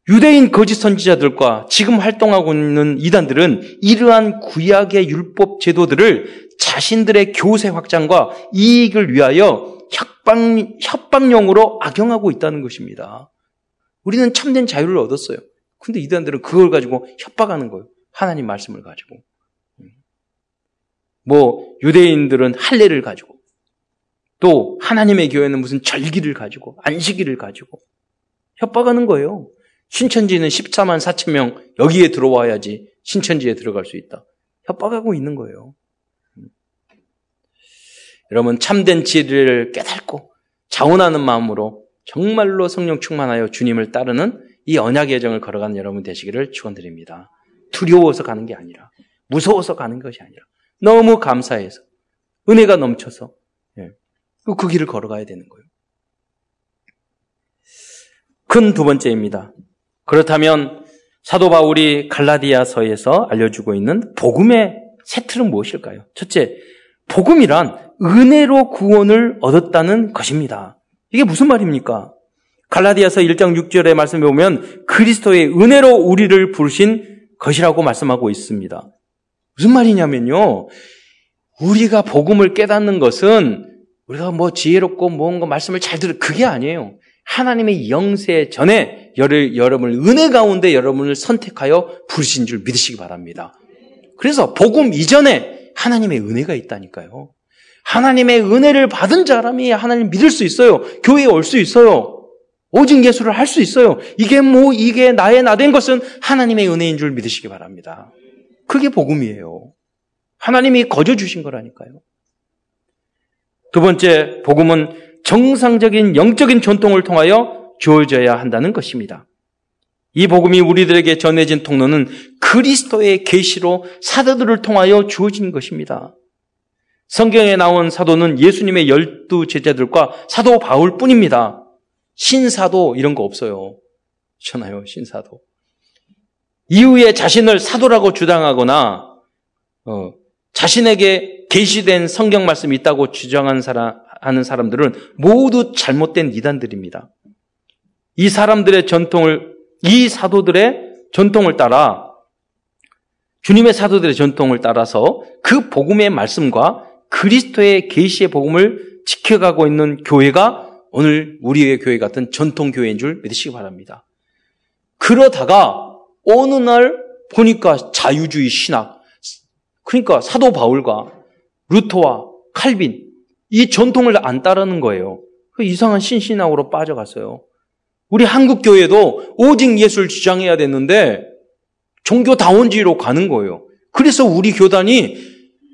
유대인 거짓 선지자들과 지금 활동하고 있는 이단들은 이러한 구약의 율법 제도들을 자신들의 교세 확장과 이익을 위하여 협박, 협박용으로 악용하고 있다는 것입니다. 우리는 참된 자유를 얻었어요. 근데 이단들은 그걸 가지고 협박하는 거예요. 하나님 말씀을 가지고. 뭐, 유대인들은 할례를 가지고. 또, 하나님의 교회는 무슨 절기를 가지고, 안식일을 가지고. 협박하는 거예요. 신천지는 14만 4천 명 여기에 들어와야지 신천지에 들어갈 수 있다. 협박하고 있는 거예요. 여러분 참된 지혜를 깨닫고 자원하는 마음으로 정말로 성령 충만하여 주님을 따르는 이 언약의 정을 걸어가는 여러분 되시기를 축원드립니다. 두려워서 가는 게 아니라 무서워서 가는 것이 아니라 너무 감사해서 은혜가 넘쳐서 예. 그 길을 걸어가야 되는 거예요. 큰 두 번째입니다. 그렇다면 사도 바울이 갈라디아서에서 알려주고 있는 복음의 세틀은 무엇일까요? 첫째, 복음이란 은혜로 구원을 얻었다는 것입니다. 이게 무슨 말입니까? 갈라디아서 1장 6절의 말씀에 보면 그리스도의 은혜로 우리를 부르신 것이라고 말씀하고 있습니다. 무슨 말이냐면요. 우리가 복음을 깨닫는 것은 우리가 뭐 지혜롭고 뭔가 말씀을 잘 들을 그게 아니에요. 하나님의 영세 전에 여러분을 은혜 가운데 여러분을 선택하여 부르신 줄 믿으시기 바랍니다. 그래서 복음 이전에 하나님의 은혜가 있다니까요. 하나님의 은혜를 받은 사람이 하나님 믿을 수 있어요. 교회에 올 수 있어요. 오직 예수를 할 수 있어요. 이게 뭐 이게 나의 나 된 것은 하나님의 은혜인 줄 믿으시기 바랍니다. 그게 복음이에요. 하나님이 거저 주신 거라니까요. 두 번째 복음은 정상적인 영적인 전통을 통하여 주어져야 한다는 것입니다. 이 복음이 우리들에게 전해진 통로는 그리스도의 계시로 사도들을 통하여 주어진 것입니다. 성경에 나온 사도는 예수님의 열두 제자들과 사도 바울 뿐입니다. 신사도 이런 거 없어요. 그렇잖아요, 신사도. 이후에 자신을 사도라고 주장하거나 어, 자신에게 계시된 성경 말씀이 있다고 주장하는 사람, 하는 사람들은 모두 잘못된 이단들입니다. 이 사람들의 전통을, 이 사도들의 전통을 따라 주님의 사도들의 전통을 따라서 그 복음의 말씀과 그리스도의 계시의 복음을 지켜가고 있는 교회가 오늘 우리의 교회 같은 전통 교회인 줄 믿으시기 바랍니다. 그러다가 어느 날 보니까 자유주의 신학, 그러니까 사도 바울과 루터와 칼빈 이 전통을 안 따르는 거예요. 그 이상한 신신학으로 빠져갔어요. 우리 한국 교회도 오직 예수를 주장해야 됐는데 종교다원주의로 가는 거예요. 그래서 우리 교단이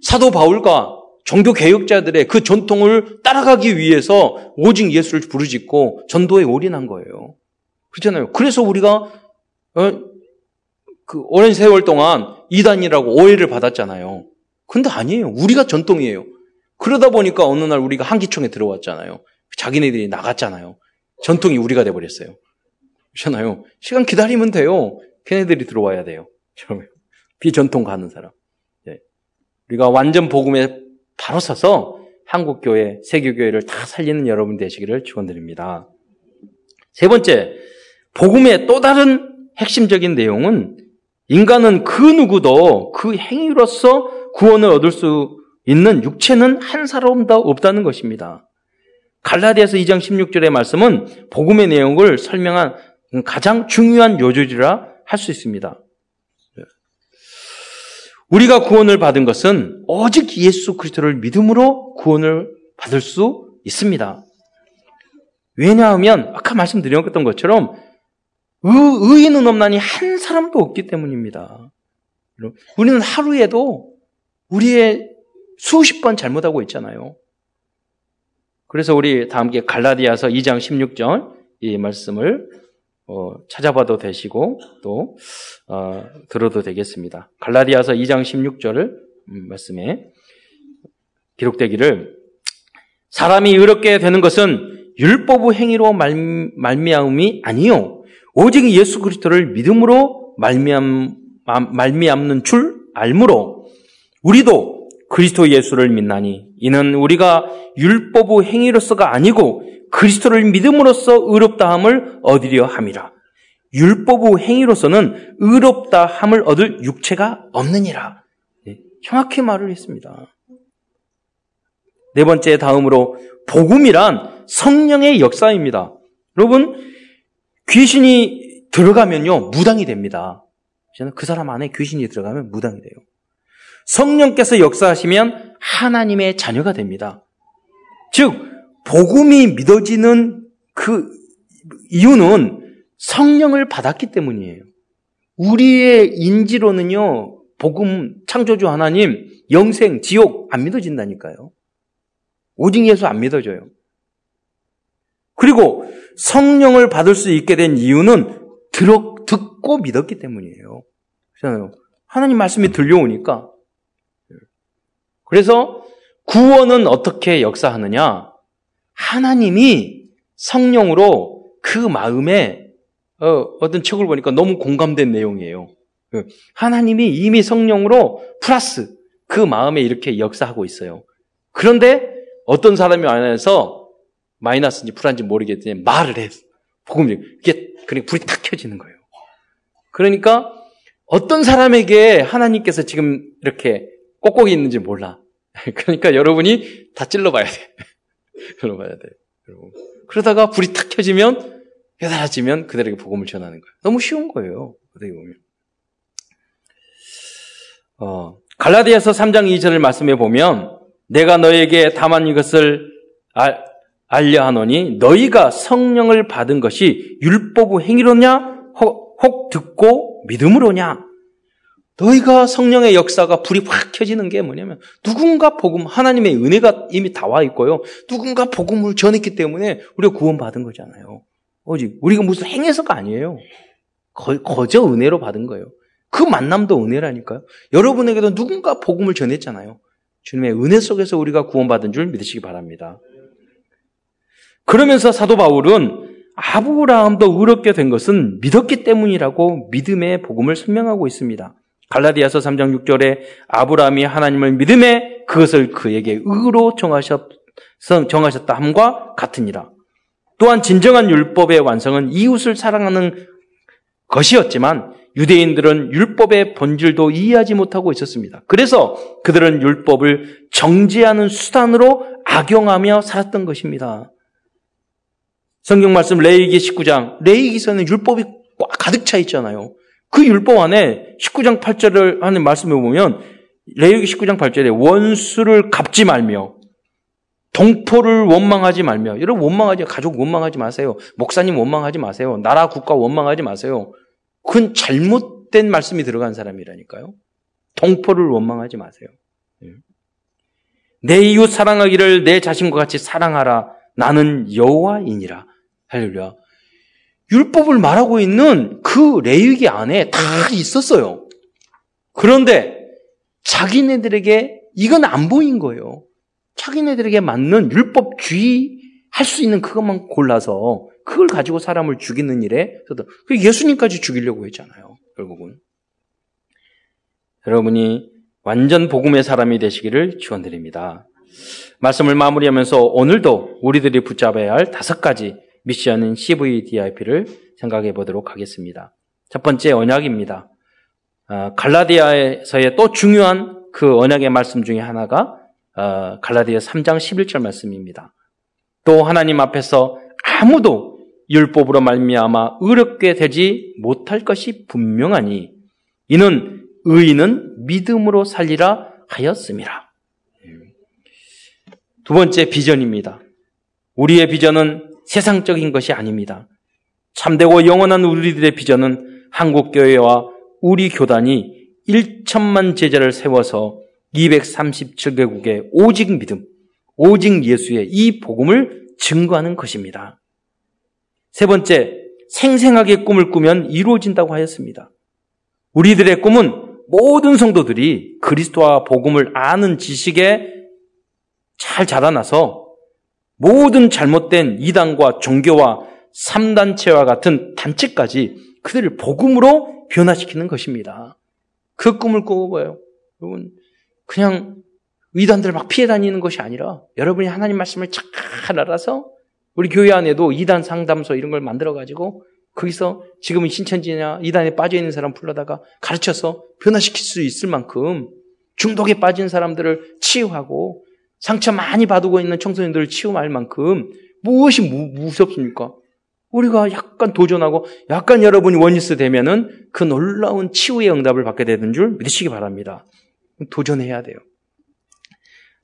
사도 바울과 종교 개혁자들의 그 전통을 따라가기 위해서 오직 예수를 부르짖고 전도에 올인한 거예요. 그렇잖아요. 그래서 우리가 어, 그 오랜 세월 동안 이단이라고 오해를 받았잖아요. 근데 아니에요. 우리가 전통이에요. 그러다 보니까 어느 날 우리가 한기총에 들어왔잖아요. 자기네들이 나갔잖아요. 전통이 우리가 돼버렸어요. 그렇잖아요. 시간 기다리면 돼요. 걔네들이 들어와야 돼요. 비전통 가는 사람. 네. 우리가 완전 복음에 바로 서서 한국 교회, 세계 교회를 다 살리는 여러분 되시기를 축원드립니다. 세 번째, 복음의 또 다른 핵심적인 내용은 인간은 그 누구도 그 행위로서 구원을 얻을 수 있는 육체는 한 사람도 없다는 것입니다. 갈라디아서 2장 16절의 말씀은 복음의 내용을 설명한 가장 중요한 요조지라 할 수 있습니다. 우리가 구원을 받은 것은 오직 예수 그리스도를 믿음으로 구원을 받을 수 있습니다. 왜냐하면 아까 말씀드렸던 것처럼 의, 인은 없나니 한 사람도 없기 때문입니다. 우리는 하루에도 우리의 수십 번 잘못하고 있잖아요. 그래서 우리 다 함께 갈라디아서 2장 16절 이 말씀을 어, 찾아봐도 되시고 또 어, 들어도 되겠습니다. 갈라디아서 2장 16절을 음, 말씀에 기록되기를 사람이 의롭게 되는 것은 율법의 행위로 말, 말미암음이 아니요 오직 예수 그리스도를 믿음으로 말미암 말미암는 줄 알므로 우리도 그리스도 예수를 믿나니 이는 우리가 율법의 행위로서가 아니고 그리스도를 믿음으로써 의롭다함을 얻으려 함이라. 율법의 행위로서는 의롭다함을 얻을 육체가 없느니라. 네, 정확히 말을 했습니다. 네 번째 다음으로 복음이란 성령의 역사입니다. 여러분 귀신이 들어가면요 무당이 됩니다. 그 사람 안에 귀신이 들어가면 무당이 돼요. 성령께서 역사하시면 하나님의 자녀가 됩니다. 즉 복음이 믿어지는 그 이유는 성령을 받았기 때문이에요. 우리의 인지로는요, 복음, 창조주 하나님, 영생, 지옥 안 믿어진다니까요. 오직 예수 안 믿어져요. 그리고 성령을 받을 수 있게 된 이유는 들어, 듣고 믿었기 때문이에요. 그렇잖아요. 하나님 말씀이 들려오니까. 그래서 구원은 어떻게 역사하느냐? 하나님이 성령으로 그 마음에 어, 어떤 책을 보니까 너무 공감된 내용이에요. 그 하나님이 이미 성령으로 플러스 그 마음에 이렇게 역사하고 있어요. 그런데 어떤 사람이 안에서 마이너스인지 플러스인지 모르겠지만 말을 해. 복음이 이게 그러니까 불이 탁 켜지는 거예요. 그러니까 어떤 사람에게 하나님께서 지금 이렇게 꼭꼭 있는지 몰라. 그러니까 여러분이 다 찔러봐야 돼. 찔러봐야 돼. 그러다가 불이 탁 켜지면 깨달아지면 그들에게 복음을 전하는 거예요. 너무 쉬운 거예요. 어떻게 보면. 어, 갈라디아서 3장 2절을 말씀해 보면 내가 너에게 다만 이것을 알, 알려 하노니 너희가 성령을 받은 것이 율법의 행위로냐 혹, 혹 듣고 믿음으로냐 너희가 성령의 역사가 불이 확 켜지는 게 뭐냐면 누군가 복음 하나님의 은혜가 이미 다 와 있고요. 누군가 복음을 전했기 때문에 우리가 구원받은 거잖아요. 오직 우리가 무슨 행해서가 아니에요. 거, 거저 은혜로 받은 거예요. 그 만남도 은혜라니까요. 여러분에게도 누군가 복음을 전했잖아요. 주님의 은혜 속에서 우리가 구원받은 줄 믿으시기 바랍니다. 그러면서 사도 바울은 아브라함도 의롭게 된 것은 믿었기 때문이라고 믿음의 복음을 설명하고 있습니다. 갈라디아서 3장 6절에 아브라함이 하나님을 믿음에 그것을 그에게 의로 정하셨, 정하셨다 함과 같으니라. 또한 진정한 율법의 완성은 이웃을 사랑하는 것이었지만 유대인들은 율법의 본질도 이해하지 못하고 있었습니다. 그래서 그들은 율법을 정지하는 수단으로 악용하며 살았던 것입니다. 성경 말씀 레이기 19장 레이기서는 율법이 꽉 가득 차 있잖아요. 그 율법 안에 19장 8절을 하는 말씀을 보면 레위기 19장 8절에 원수를 갚지 말며 동포를 원망하지 말며 여러분 원망하지 가족 원망하지 마세요. 목사님 원망하지 마세요. 나라 국가 원망하지 마세요. 그건 잘못된 말씀이 들어간 사람이라니까요. 동포를 원망하지 마세요. 예. 내 이웃 사랑하기를 내 자신과 같이 사랑하라. 나는 여호와이니라. 할렐루야. 율법을 말하고 있는 그 레위기 안에 다 있었어요. 그런데 자기네들에게 이건 안 보인 거예요. 자기네들에게 맞는 율법주의 할 수 있는 그것만 골라서 그걸 가지고 사람을 죽이는 일에 그 예수님까지 죽이려고 했잖아요. 결국은 여러분이 완전 복음의 사람이 되시기를 축원드립니다. 말씀을 마무리하면서 오늘도 우리들이 붙잡아야 할 다섯 가지 미션은 CVDIP를 생각해 보도록 하겠습니다. 첫 번째 언약입니다. 어, 갈라디아에서의 또 중요한 그 언약의 말씀 중에 하나가 어, 갈라디아 3장 11절 말씀입니다. 또 하나님 앞에서 아무도 율법으로 말미암아 의롭게 되지 못할 것이 분명하니 이는 의인은 믿음으로 살리라 하였습니다. 두 번째 비전입니다. 우리의 비전은 세상적인 것이 아닙니다. 참되고 영원한 우리들의 비전은 한국교회와 우리 교단이 1천만 제자를 세워서 237개국의 오직 믿음, 오직 예수의 이 복음을 증거하는 것입니다. 세 번째, 생생하게 꿈을 꾸면 이루어진다고 하였습니다. 우리들의 꿈은 모든 성도들이 그리스도와 복음을 아는 지식에 잘 자라나서 모든 잘못된 이단과 종교와 3단체와 같은 단체까지 그들을 복음으로 변화시키는 것입니다. 그 꿈을 꾸어봐요. 여러분, 그냥 이단들을 막 피해 다니는 것이 아니라 여러분이 하나님 말씀을 잘 알아서 우리 교회 안에도 이단 상담소 이런 걸 만들어가지고 거기서 지금은 신천지냐 이단에 빠져 있는 사람 불러다가 가르쳐서 변화시킬 수 있을 만큼 중독에 빠진 사람들을 치유하고 상처 많이 받고 있는 청소년들을 치유할 만큼 무엇이 무, 무섭습니까? 우리가 약간 도전하고 약간 여러분이 원리스 되면은 그 놀라운 치유의 응답을 받게 되는 줄 믿으시기 바랍니다. 도전해야 돼요.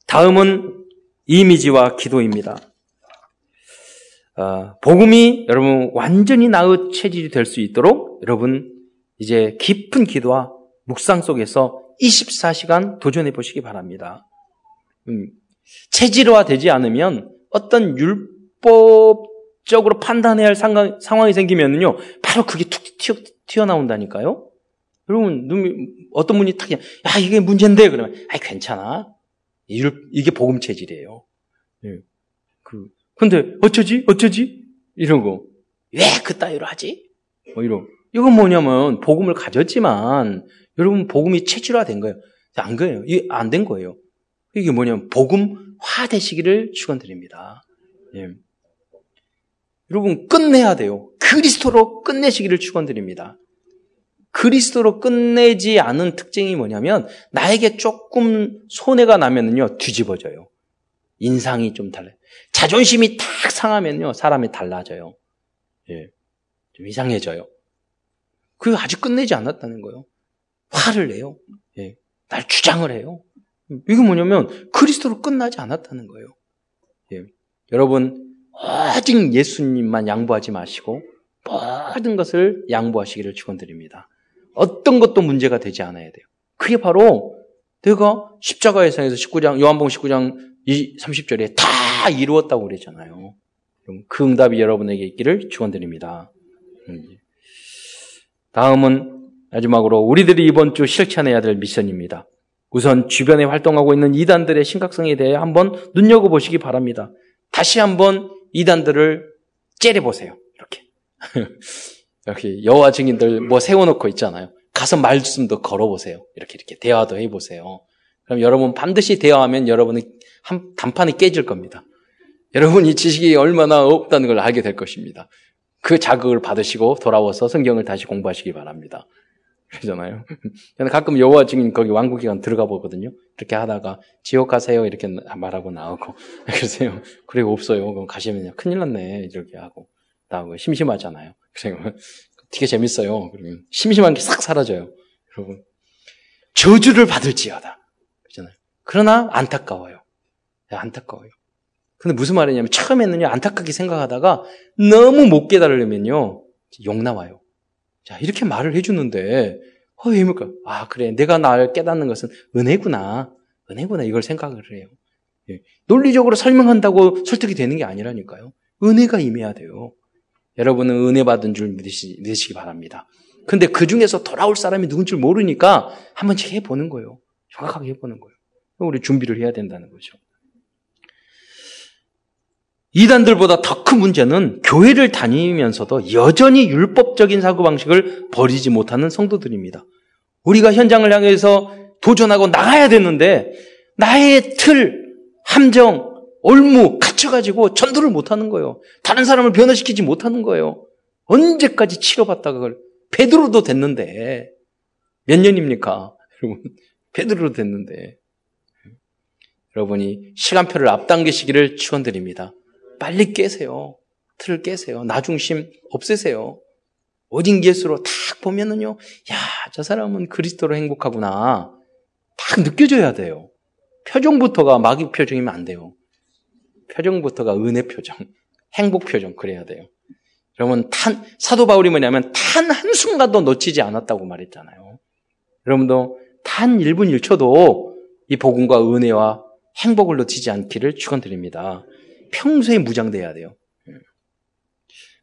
다음은 이미지와 기도입니다. 어, 복음이 여러분 완전히 나의 체질이 될 수 있도록 여러분 이제 깊은 기도와 묵상 속에서 24시간 도전해 보시기 바랍니다. 음, 체질화 되지 않으면 어떤 율법적으로 판단해야 할 상황, 상황이 생기면요 바로 그게 툭 튀어, 나온다니까요 여러분, 어떤 분이 탁, 야, 이게 문제인데, 그러면, 아 괜찮아. 이게 복음 체질이에요. 예. 그, 근데 어쩌지? 어쩌지? 거. 왜 그 따위로 하지? 뭐 이런. 이건 뭐냐면 복음을 가졌지만 여러분 복음이 체질화된 거예요. 안 거예요. 이게 안된 거예요. 이게 뭐냐면 복음화 되시기를 축원드립니다. 예. 여러분 끝내야 돼요. 그리스도로 끝내시기를 축원드립니다. 그리스도로 끝내지 않은 특징이 뭐냐면 나에게 조금 손해가 나면은요 뒤집어져요. 인상이 좀 달라요. 자존심이 탁 상하면요, 사람이 달라져요. 예. 좀 이상해져요. 그 아직 끝내지 않았다는 거예요. 화를 내요. 예. 날 주장을 해요. 이게 뭐냐면 그리스도로 끝나지 않았다는 거예요. 예. 여러분, 오직 예수님만 양보하지 마시고 모든 것을 양보하시기를 축원드립니다. 어떤 것도 문제가 되지 않아야 돼요. 그게 바로 내가 십자가의 상에서 19장, 요한복음 19장 30절에 다 이루었다고 그랬잖아요. 그 응답이 여러분에게 있기를 축원드립니다. 음. 다음은 마지막으로 우리들이 이번 주 실천해야 될 미션입니다. 우선 주변에 활동하고 있는 이단들의 심각성에 대해 한번 눈여겨보시기 바랍니다. 다시 한번 이단들을 째려보세요. 이렇게. 이렇게 여호와 증인들 뭐 세워놓고 있잖아요. 가서 말씀도 걸어보세요. 이렇게 이렇게 대화도 해보세요. 그럼 여러분 반드시 대화하면 여러분의 한 단판이 깨질 겁니다. 여러분 이 지식이 얼마나 없다는 걸 알게 될 것입니다. 그 자극을 받으시고 돌아와서 성경을 다시 공부하시기 바랍니다. 그러잖아요. 저는 가끔 여호와 증인 거기 왕국 기관 들어가 보거든요. 이렇게 하다가 지옥 가세요 이렇게 말하고 나오고 그러세요. 그래 없어요. 그럼 가시면 큰일 났네 이렇게 하고 나오고 심심하잖아요. 그래서 되게 재밌어요. 그러면 심심한 게 싹 사라져요. 여러분 저주를 받을지어다. 그러잖아요. 그러나 안타까워요. 안타까워요. 근데 무슨 말이냐면 처음에는요 안타깝게 생각하다가 너무 못 깨달으면요 욕 나와요. 자 이렇게 말을 해주는데 어 왜입니까? 아 그래 내가 날 깨닫는 것은 은혜구나 은혜구나 이걸 생각을 해요. 예. 논리적으로 설명한다고 설득이 되는 게 아니라니까요. 은혜가 임해야 돼요. 여러분은 은혜 받은 줄 믿으시, 믿으시기 바랍니다. 근데 그 중에서 돌아올 사람이 누군 줄 모르니까 한 번씩 해보는 거예요. 정확하게 해보는 거예요. 우리 준비를 해야 된다는 거죠. 이단들보다 더 큰 문제는 교회를 다니면서도 여전히 율법적인 사고방식을 버리지 못하는 성도들입니다. 우리가 현장을 향해서 도전하고 나가야 되는데 나의 틀, 함정, 올무 갖춰가지고 전도를 못하는 거예요. 다른 사람을 변화시키지 못하는 거예요. 언제까지 치료받다가 그걸 베드로도 됐는데 몇 년입니까? 여러분 베드로도 됐는데 여러분이 시간표를 앞당기시기를 축원드립니다. 빨리 깨세요. 틀을 깨세요. 나중심 없애세요. 오직 예수로 딱 보면은요, 야, 저 사람은 그리스도로 행복하구나. 딱 느껴져야 돼요. 표정부터가 마귀 표정이면 안 돼요. 표정부터가 은혜 표정, 행복 표정, 그래야 돼요. 여러분, 탄, 사도 바울이 뭐냐면 탄 한순간도 놓치지 않았다고 말했잖아요. 여러분도 단 1분 1초도 이 복음과 은혜와 행복을 놓치지 않기를 축원드립니다. 평소에 무장돼야 돼요.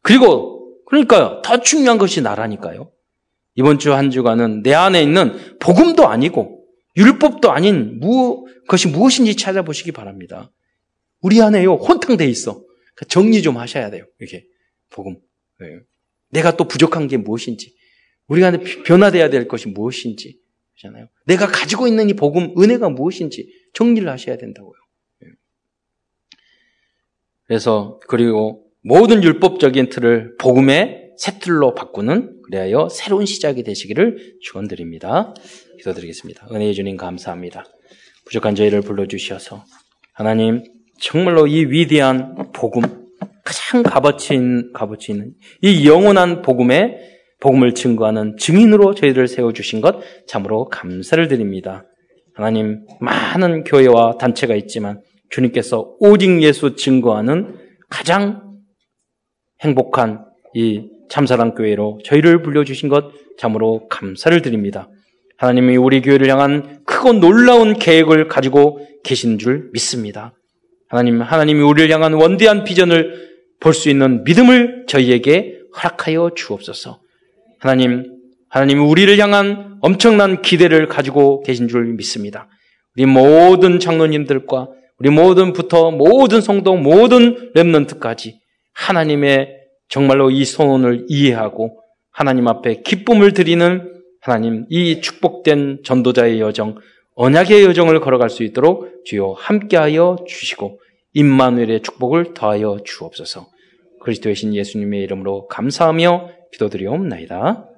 그리고 그러니까요. 더 중요한 것이 나라니까요. 이번 주 한 주간은 내 안에 있는 복음도 아니고 율법도 아닌 무, 것이 무엇인지 찾아보시기 바랍니다. 우리 안에요 혼탕돼 있어. 그러니까 정리 좀 하셔야 돼요. 이게 복음. 네. 내가 또 부족한 게 무엇인지, 우리 안에 변화돼야 될 것이 무엇인지, 그잖아요. 내가 가지고 있는 이 복음 은혜가 무엇인지 정리를 하셔야 된다고요. 네. 그래서 그리고 모든 율법적인 틀을 복음의 새 틀로 바꾸는 그래야 새로운 시작이 되시기를 축원드립니다. 기도드리겠습니다. 은혜의 주님 감사합니다. 부족한 저희를 불러주셔서 하나님 정말로 이 위대한 복음 가장 값어치 있는, 값어치 있는 이 영원한 복음의 복음을 증거하는 증인으로 저희를 세워주신 것 참으로 감사를 드립니다. 하나님 많은 교회와 단체가 있지만 주님께서 오직 예수 증거하는 가장 행복한 이 참사랑 교회로 저희를 불려주신 것 참으로 감사를 드립니다. 하나님이 우리 교회를 향한 크고 놀라운 계획을 가지고 계신 줄 믿습니다. 하나님, 하나님이 우리를 향한 원대한 비전을 볼 수 있는 믿음을 저희에게 허락하여 주옵소서. 하나님, 하나님이 우리를 향한 엄청난 기대를 가지고 계신 줄 믿습니다. 우리 모든 장로님들과 우리 모든부터 모든 성도 모든 렘넌트까지 하나님의 정말로 이 선언을 이해하고 하나님 앞에 기쁨을 드리는 하나님 이 축복된 전도자의 여정 언약의 여정을 걸어갈 수 있도록 주여 함께하여 주시고 임마누엘의 축복을 더하여 주옵소서. 그리스도의 신 예수님의 이름으로 감사하며 기도드리옵나이다.